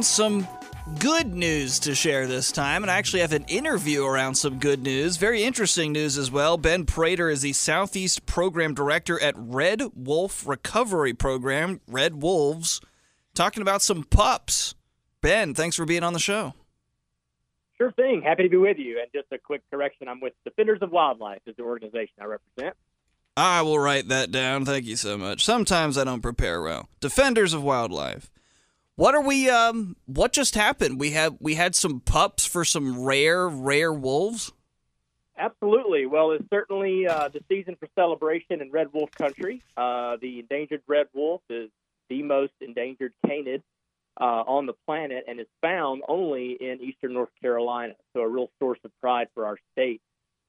Some good news to share this time, and I actually have an interview around some good news. Very interesting news as well. Ben Prater is the Southeast Program Director at Red Wolf Recovery Program, Red Wolves, talking about some pups. Ben, thanks for being on the show. Sure thing. Happy to be with you. And just a quick correction I'm with Defenders of Wildlife, is the organization I represent. I will write that down. Thank you so much. Sometimes I don't prepare well. Defenders of Wildlife. What are we? Um, what just happened? We have we had some pups for some rare, rare wolves. Absolutely. Well, it's certainly uh, the season for celebration in red wolf country. Uh, the endangered red wolf is the most endangered canid uh, on the planet and is found only in eastern North Carolina. So, a real source of pride for our state.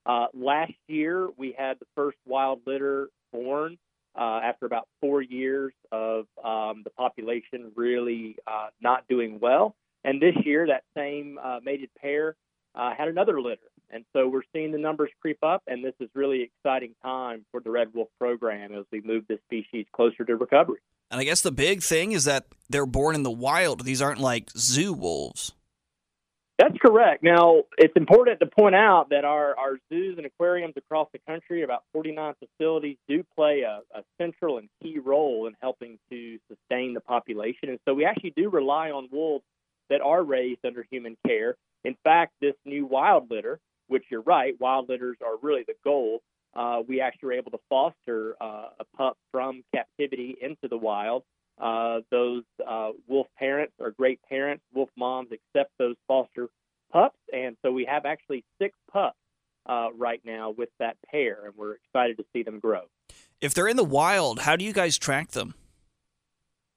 Uh, last year, we had the first wild litter born uh, after about four years of um, the population really uh, not doing well. And this year, that same uh, mated pair uh, had another litter. And so we're seeing the numbers creep up, and this is really exciting time for the Red Wolf program as we move this species closer to recovery. And I guess the big thing is that they're born in the wild. These aren't like zoo wolves. That's correct. Now, it's important to point out that our, our zoos and aquariums across the country, about 49 facilities, do play a, a central and key role in helping to sustain the population. And so we actually do rely on wolves that are raised under human care. In fact, this new wild litter, which you're right, wild litters are really the goal. Uh, we actually were able to foster uh, a pup from captivity into the wild. Uh, those uh, wolf parents are great parents. Wolf moms accept those foster pups, and so we have actually six pups uh, right now with that pair, and we're excited to see them grow. If they're in the wild, how do you guys track them?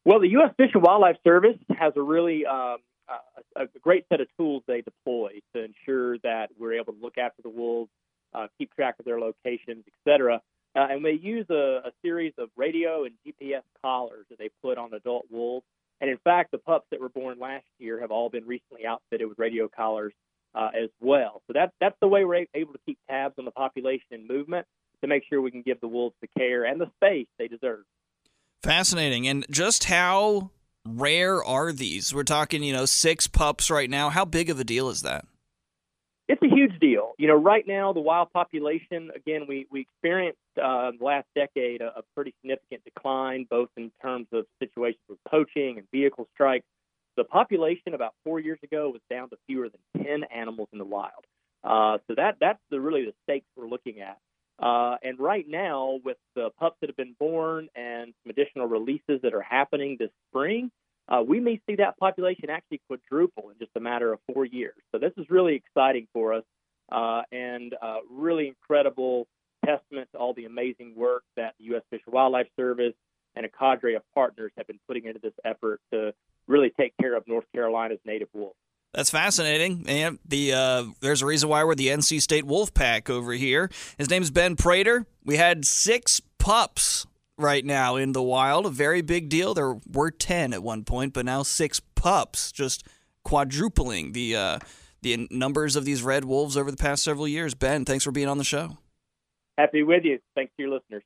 Well, the U.S. Fish and Wildlife Service has a really um, a, a great set of tools they deploy to ensure that we're able to look after the wolves, uh, keep track of their locations, et Uh, and they use a, a, series of radio and GPS collars that they put on adult wolves. And in fact, the pups that were born last year have all been recently outfitted with radio collars uh, as well. So that's that's the way we're able to keep tabs on the population and movement to make sure we can give the wolves the care and the space they deserve. Fascinating. And just how rare are these? We're talking, you know, six pups right now. How big of a deal is that? It's a huge deal. You know, right now the wild population, again, we we last decade a, a pretty significant decline, both in terms of situations with poaching and vehicle strikes. The population about four years ago was down to fewer than ten animals in the wild. Uh, so that that's the really the stakes we're looking at. Uh, and right now, with the pups that have been born and some additional releases that are happening this spring, uh, we may see that population actually quadruple in just a matter of four years. So this is really exciting for us uh, and uh, really incredible testament to all the amazing work that the U.S. Fish and Wildlife Service and a cadre of partners have been putting into this effort to really take care of North Carolina's native wolves. That's fascinating. And the uh, there's a reason why we're the NC State Wolf Pack over here. His name's Ben Prater. We had six pups right now in the wild. A very big deal. There were 10 at one point, but now six pups, just quadrupling the uh, the numbers of these red wolves over the past several years. Ben, thanks for being on the show. Happy with you. Thanks to your listeners.